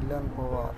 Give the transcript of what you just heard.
कल्याण पवार